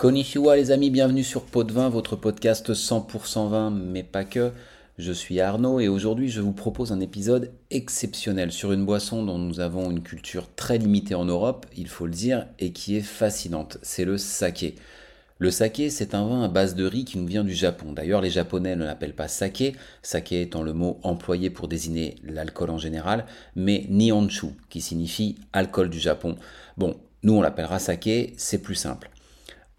Konnichiwa les amis, bienvenue sur Pot de Vin, votre podcast 100% vin, mais pas que. Je suis Arnaud et aujourd'hui je vous propose un épisode exceptionnel sur une boisson dont nous avons une culture très limitée en Europe, il faut le dire, et qui est fascinante, c'est le saké. Le saké, c'est un vin à base de riz qui nous vient du Japon. D'ailleurs, les Japonais ne l'appellent pas saké, saké étant le mot employé pour désigner l'alcool en général, mais nihonshu, qui signifie alcool du Japon. Bon, nous on l'appellera saké, c'est plus simple.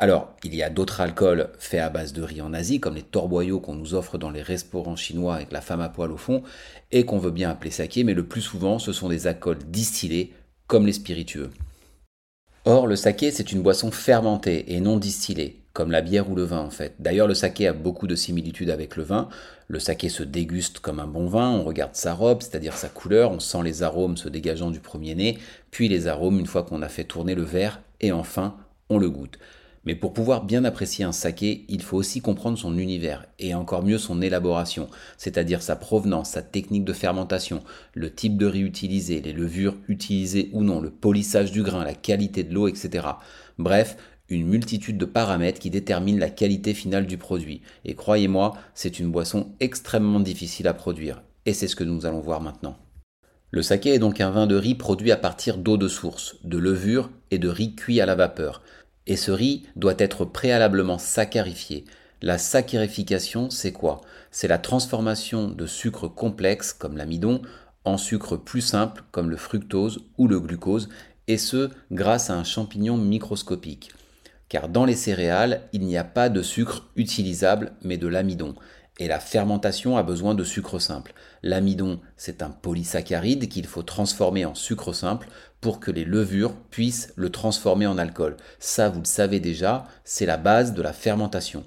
Alors, il y a d'autres alcools faits à base de riz en Asie, comme les torboyaux qu'on nous offre dans les restaurants chinois avec la femme à poil au fond, et qu'on veut bien appeler saké, mais le plus souvent, ce sont des alcools distillés, comme les spiritueux. Or, le saké, c'est une boisson fermentée et non distillée, comme la bière ou le vin en fait. D'ailleurs, le saké a beaucoup de similitudes avec le vin. Le saké se déguste comme un bon vin, on regarde sa robe, c'est-à-dire sa couleur, on sent les arômes se dégageant du premier nez, puis les arômes une fois qu'on a fait tourner le verre, et enfin, on le goûte. Mais pour pouvoir bien apprécier un saké, il faut aussi comprendre son univers, et encore mieux son élaboration, c'est-à-dire sa provenance, sa technique de fermentation, le type de riz utilisé, les levures utilisées ou non, le polissage du grain, la qualité de l'eau, etc. Bref, une multitude de paramètres qui déterminent la qualité finale du produit. Et croyez-moi, c'est une boisson extrêmement difficile à produire. Et c'est ce que nous allons voir maintenant. Le saké est donc un vin de riz produit à partir d'eau de source, de levure et de riz cuit à la vapeur. Et ce riz doit être préalablement saccharifié. La saccharification, c'est quoi? C'est la transformation de sucres complexes comme l'amidon en sucre plus simple comme le fructose ou le glucose, et ce grâce à un champignon microscopique. Car dans les céréales, il n'y a pas de sucre utilisable mais de l'amidon. Et la fermentation a besoin de sucre simple. L'amidon, c'est un polysaccharide qu'il faut transformer en sucre simple pour que les levures puissent le transformer en alcool. Ça, vous le savez déjà, c'est la base de la fermentation.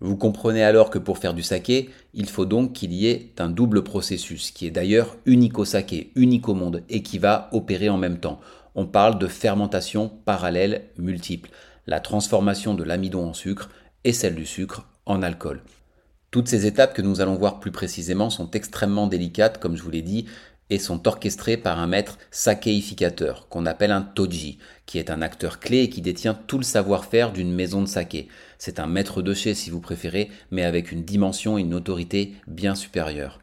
Vous comprenez alors que pour faire du saké, il faut donc qu'il y ait un double processus, qui est d'ailleurs unique au saké, unique au monde, et qui va opérer en même temps. On parle de fermentation parallèle multiple, la transformation de l'amidon en sucre et celle du sucre en alcool. Toutes ces étapes que nous allons voir plus précisément sont extrêmement délicates, comme je vous l'ai dit, et sont orchestrés par un maître sakéificateur qu'on appelle un toji, qui est un acteur clé et qui détient tout le savoir-faire d'une maison de saké. C'est un maître de chez si vous préférez, mais avec une dimension et une autorité bien supérieure.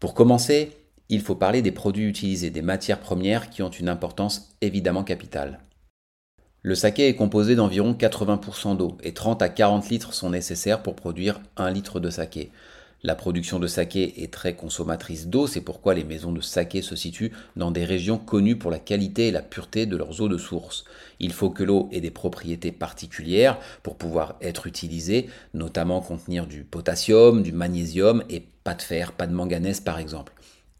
Pour commencer, il faut parler des produits utilisés, des matières premières qui ont une importance évidemment capitale. Le saké est composé d'environ 80% d'eau et 30 à 40 litres sont nécessaires pour produire 1 litre de saké. La production de saké est très consommatrice d'eau, c'est pourquoi les maisons de saké se situent dans des régions connues pour la qualité et la pureté de leurs eaux de source. Il faut que l'eau ait des propriétés particulières pour pouvoir être utilisée, notamment contenir du potassium, du magnésium et pas de fer, pas de manganèse par exemple.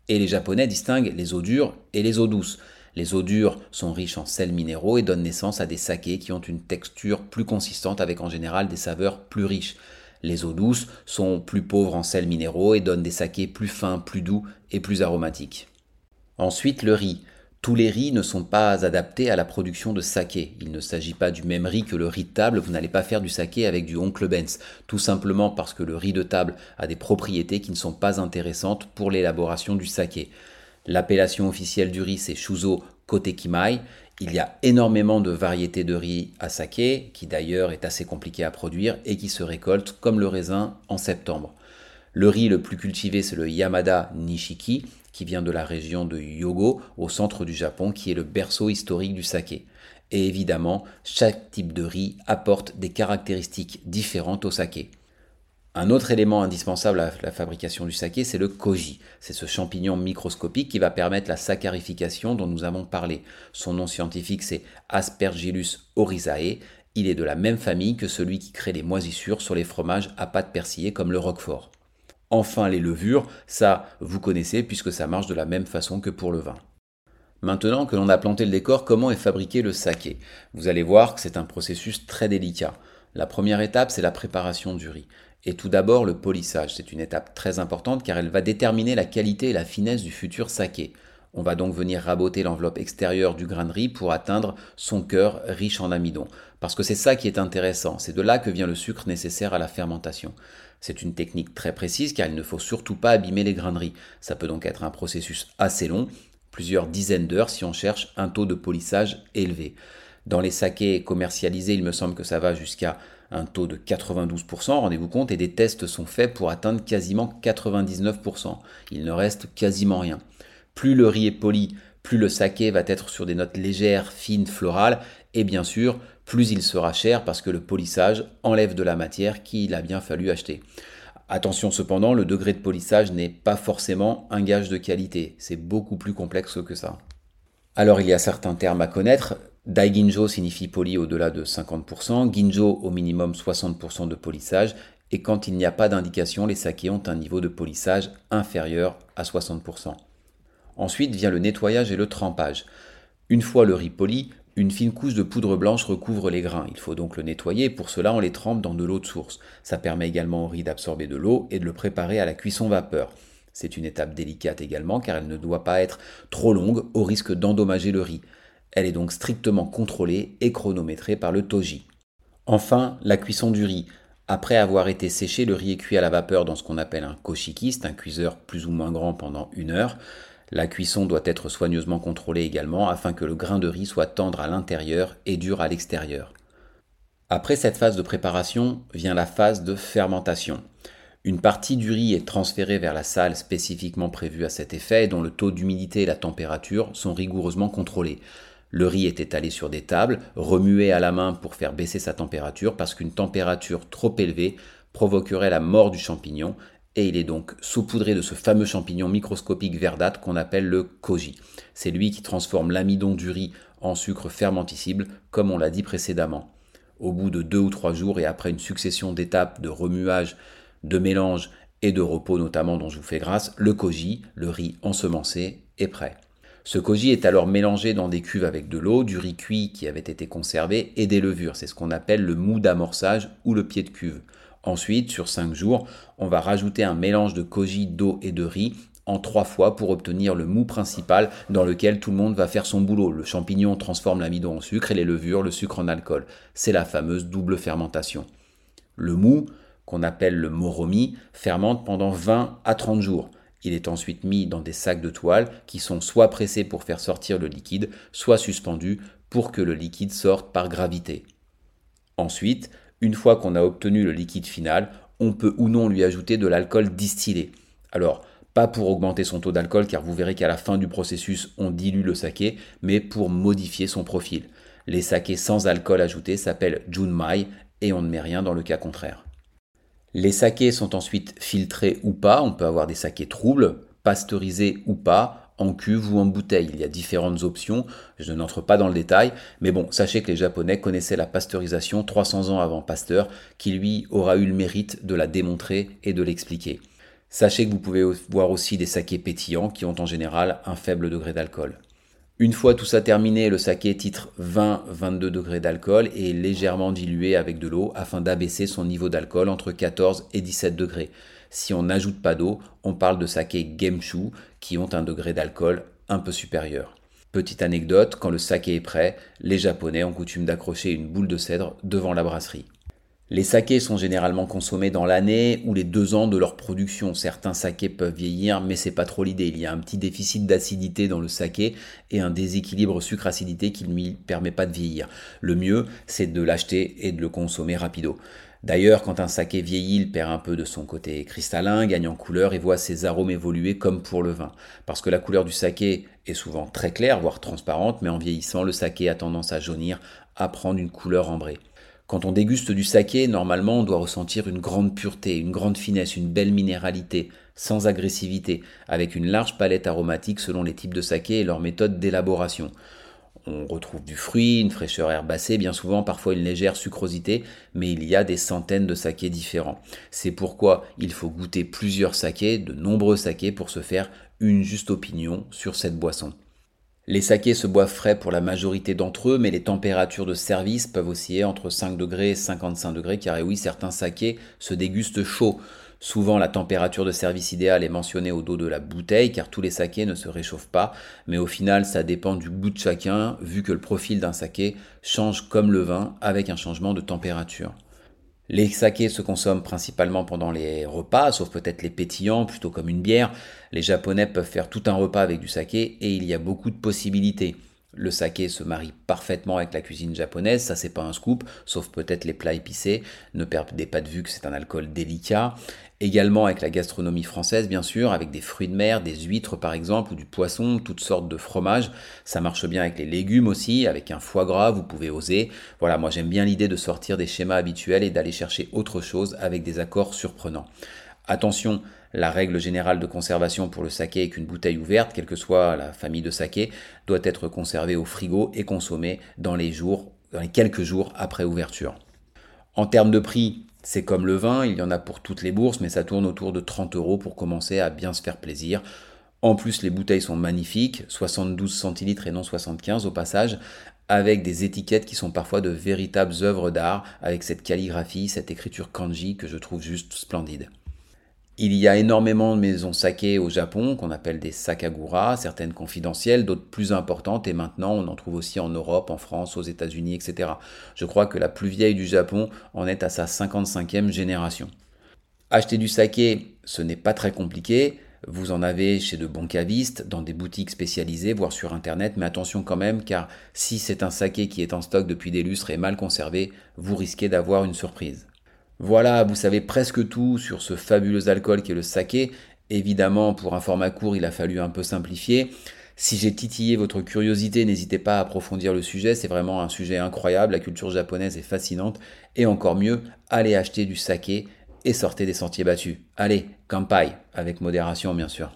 Et les Japonais distinguent les eaux dures et les eaux douces. Les eaux dures sont riches en sels minéraux et donnent naissance à des sakés qui ont une texture plus consistante avec en général des saveurs plus riches. Les eaux douces sont plus pauvres en sels minéraux et donnent des sakés plus fins, plus doux et plus aromatiques. Ensuite, le riz. Tous les riz ne sont pas adaptés à la production de saké. Il ne s'agit pas du même riz que le riz de table, vous n'allez pas faire du saké avec du oncle Benz, tout simplement parce que le riz de table a des propriétés qui ne sont pas intéressantes pour l'élaboration du saké. L'appellation officielle du riz c'est Shuzo Kotekimai il y a énormément de variétés de riz à saké, qui d'ailleurs est assez compliqué à produire et qui se récolte comme le raisin en septembre. Le riz le plus cultivé, c'est le Yamada Nishiki, qui vient de la région de Yogo, au centre du Japon, qui est le berceau historique du saké. Et évidemment, chaque type de riz apporte des caractéristiques différentes au saké. Un autre élément indispensable à la fabrication du saké, c'est le koji. C'est ce champignon microscopique qui va permettre la saccharification dont nous avons parlé. Son nom scientifique, c'est Aspergillus oryzae. Il est de la même famille que celui qui crée les moisissures sur les fromages à pâte persillée comme le roquefort. Enfin, les levures, ça, vous connaissez puisque ça marche de la même façon que pour le vin. Maintenant que l'on a planté le décor, comment est fabriqué le saké? Vous allez voir que c'est un processus très délicat. La première étape, c'est la préparation du riz. Et tout d'abord, le polissage. C'est une étape très importante car elle va déterminer la qualité et la finesse du futur saké. On va donc venir raboter l'enveloppe extérieure du grain de riz pour atteindre son cœur riche en amidon. Parce que c'est ça qui est intéressant, c'est de là que vient le sucre nécessaire à la fermentation. C'est une technique très précise car il ne faut surtout pas abîmer les grains de riz. Ça peut donc être un processus assez long, plusieurs dizaines d'heures si on cherche un taux de polissage élevé. Dans les sakés commercialisés, il me semble que ça va jusqu'à un taux de 92%, rendez-vous compte, et des tests sont faits pour atteindre quasiment 99%. Il ne reste quasiment rien. Plus le riz est poli, plus le saké va être sur des notes légères, fines, florales, et bien sûr, plus il sera cher parce que le polissage enlève de la matière qu'il a bien fallu acheter. Attention cependant, le degré de polissage n'est pas forcément un gage de qualité, c'est beaucoup plus complexe que ça. Alors il y a certains termes à connaître. Daiginjo signifie poli au-delà de 50%, Ginjo au minimum 60% de polissage, et quand il n'y a pas d'indication, les sakés ont un niveau de polissage inférieur à 60%. Ensuite vient le nettoyage et le trempage. Une fois le riz poli, une fine couche de poudre blanche recouvre les grains. Il faut donc le nettoyer pour cela on les trempe dans de l'eau de source. Ça permet également au riz d'absorber de l'eau et de le préparer à la cuisson vapeur. C'est une étape délicate également car elle ne doit pas être trop longue au risque d'endommager le riz. Elle est donc strictement contrôlée et chronométrée par le toji. Enfin, la cuisson du riz. Après avoir été séché, le riz est cuit à la vapeur dans ce qu'on appelle un koshiki, c'est un cuiseur plus ou moins grand pendant une heure. La cuisson doit être soigneusement contrôlée également afin que le grain de riz soit tendre à l'intérieur et dur à l'extérieur. Après cette phase de préparation vient la phase de fermentation. Une partie du riz est transférée vers la salle spécifiquement prévue à cet effet dont le taux d'humidité et la température sont rigoureusement contrôlés. Le riz est étalé sur des tables, remué à la main pour faire baisser sa température parce qu'une température trop élevée provoquerait la mort du champignon et il est donc saupoudré de ce fameux champignon microscopique verdâtre qu'on appelle le koji. C'est lui qui transforme l'amidon du riz en sucre fermenticible, comme on l'a dit précédemment. Au bout de deux ou trois jours et après une succession d'étapes de remuage, de mélange et de repos notamment dont je vous fais grâce, le koji, le riz ensemencé, est prêt. Ce koji est alors mélangé dans des cuves avec de l'eau, du riz cuit qui avait été conservé et des levures. C'est ce qu'on appelle le mou d'amorçage ou le pied de cuve. Ensuite, sur 5 jours, on va rajouter un mélange de koji, d'eau et de riz en trois fois pour obtenir le mou principal dans lequel tout le monde va faire son boulot. Le champignon transforme l'amidon en sucre et les levures le sucre en alcool. C'est la fameuse double fermentation. Le mou, qu'on appelle le moromi, fermente pendant 20 à 30 jours. Il est ensuite mis dans des sacs de toile qui sont soit pressés pour faire sortir le liquide, soit suspendus pour que le liquide sorte par gravité. Ensuite, une fois qu'on a obtenu le liquide final, on peut ou non lui ajouter de l'alcool distillé. Alors, pas pour augmenter son taux d'alcool, car vous verrez qu'à la fin du processus, on dilue le saké, mais pour modifier son profil. Les sakés sans alcool ajouté s'appellent Junmai et on ne met rien dans le cas contraire. Les sakés sont ensuite filtrés ou pas, on peut avoir des sakés troubles, pasteurisés ou pas, en cuve ou en bouteille. Il y a différentes options, je n'entre pas dans le détail, mais bon, sachez que les Japonais connaissaient la pasteurisation 300 ans avant Pasteur, qui lui aura eu le mérite de la démontrer et de l'expliquer. Sachez que vous pouvez voir aussi des sakés pétillants qui ont en général un faible degré d'alcool. Une fois tout ça terminé, le saké titre 20-22 degrés d'alcool et est légèrement dilué avec de l'eau afin d'abaisser son niveau d'alcool entre 14 et 17 degrés. Si on n'ajoute pas d'eau, on parle de saké gemshu qui ont un degré d'alcool un peu supérieur. Petite anecdote, quand le saké est prêt, les Japonais ont coutume d'accrocher une boule de cèdre devant la brasserie. Les sakés sont généralement consommés dans l'année ou les deux ans de leur production. Certains sakés peuvent vieillir, mais c'est pas trop l'idée. Il y a un petit déficit d'acidité dans le saké et un déséquilibre sucre-acidité qui ne lui permet pas de vieillir. Le mieux, c'est de l'acheter et de le consommer rapido. D'ailleurs, quand un saké vieillit, il perd un peu de son côté cristallin, gagne en couleur et voit ses arômes évoluer comme pour le vin. Parce que la couleur du saké est souvent très claire, voire transparente, mais en vieillissant, le saké a tendance à jaunir, à prendre une couleur ambrée. Quand on déguste du saké, normalement, on doit ressentir une grande pureté, une grande finesse, une belle minéralité, sans agressivité, avec une large palette aromatique selon les types de saké et leur méthode d'élaboration on retrouve du fruit, une fraîcheur herbacée, bien souvent parfois une légère sucrosité, mais il y a des centaines de sakés différents. C'est pourquoi il faut goûter plusieurs sakés, de nombreux sakés, pour se faire une juste opinion sur cette boisson. Les sakés se boivent frais pour la majorité d'entre eux, mais les températures de service peuvent osciller entre 5 degrés et 55 degrés, car oui, certains sakés se dégustent chauds. Souvent, la température de service idéale est mentionnée au dos de la bouteille car tous les sakés ne se réchauffent pas, mais au final, ça dépend du goût de chacun vu que le profil d'un saké change comme le vin avec un changement de température. Les sakés se consomment principalement pendant les repas, sauf peut-être les pétillants, plutôt comme une bière. Les Japonais peuvent faire tout un repas avec du saké et il y a beaucoup de possibilités. Le saké se marie parfaitement avec la cuisine japonaise, ça c'est pas un scoop, sauf peut-être les plats épicés. Ne perdez pas de vue que c'est un alcool délicat. Également avec la gastronomie française, bien sûr, avec des fruits de mer, des huîtres par exemple, ou du poisson, toutes sortes de fromages. Ça marche bien avec les légumes aussi, avec un foie gras, vous pouvez oser. Voilà, moi j'aime bien l'idée de sortir des schémas habituels et d'aller chercher autre chose avec des accords surprenants. Attention, la règle générale de conservation pour le saké est qu'une bouteille ouverte, quelle que soit la famille de saké, doit être conservée au frigo et consommée dans les jours, dans les quelques jours après ouverture. En termes de prix, c'est comme le vin, il y en a pour toutes les bourses, mais ça tourne autour de 30 euros pour commencer à bien se faire plaisir. En plus, les bouteilles sont magnifiques, 72 centilitres et non 75 au passage, avec des étiquettes qui sont parfois de véritables œuvres d'art, avec cette calligraphie, cette écriture kanji que je trouve juste splendide. Il y a énormément de maisons saké au Japon, qu'on appelle des sakagura, certaines confidentielles, d'autres plus importantes, et maintenant on en trouve aussi en Europe, en France, aux États-Unis, etc. Je crois que la plus vieille du Japon en est à sa 55e génération. Acheter du saké, ce n'est pas très compliqué. Vous en avez chez de bons cavistes, dans des boutiques spécialisées, voire sur internet, mais attention quand même, car si c'est un saké qui est en stock depuis des lustres et mal conservé, vous risquez d'avoir une surprise. Voilà, vous savez presque tout sur ce fabuleux alcool qui est le saké. Évidemment, pour un format court, il a fallu un peu simplifier. Si j'ai titillé votre curiosité, n'hésitez pas à approfondir le sujet, c'est vraiment un sujet incroyable, la culture japonaise est fascinante, et encore mieux, allez acheter du saké et sortez des sentiers battus. Allez, kampai, avec modération bien sûr.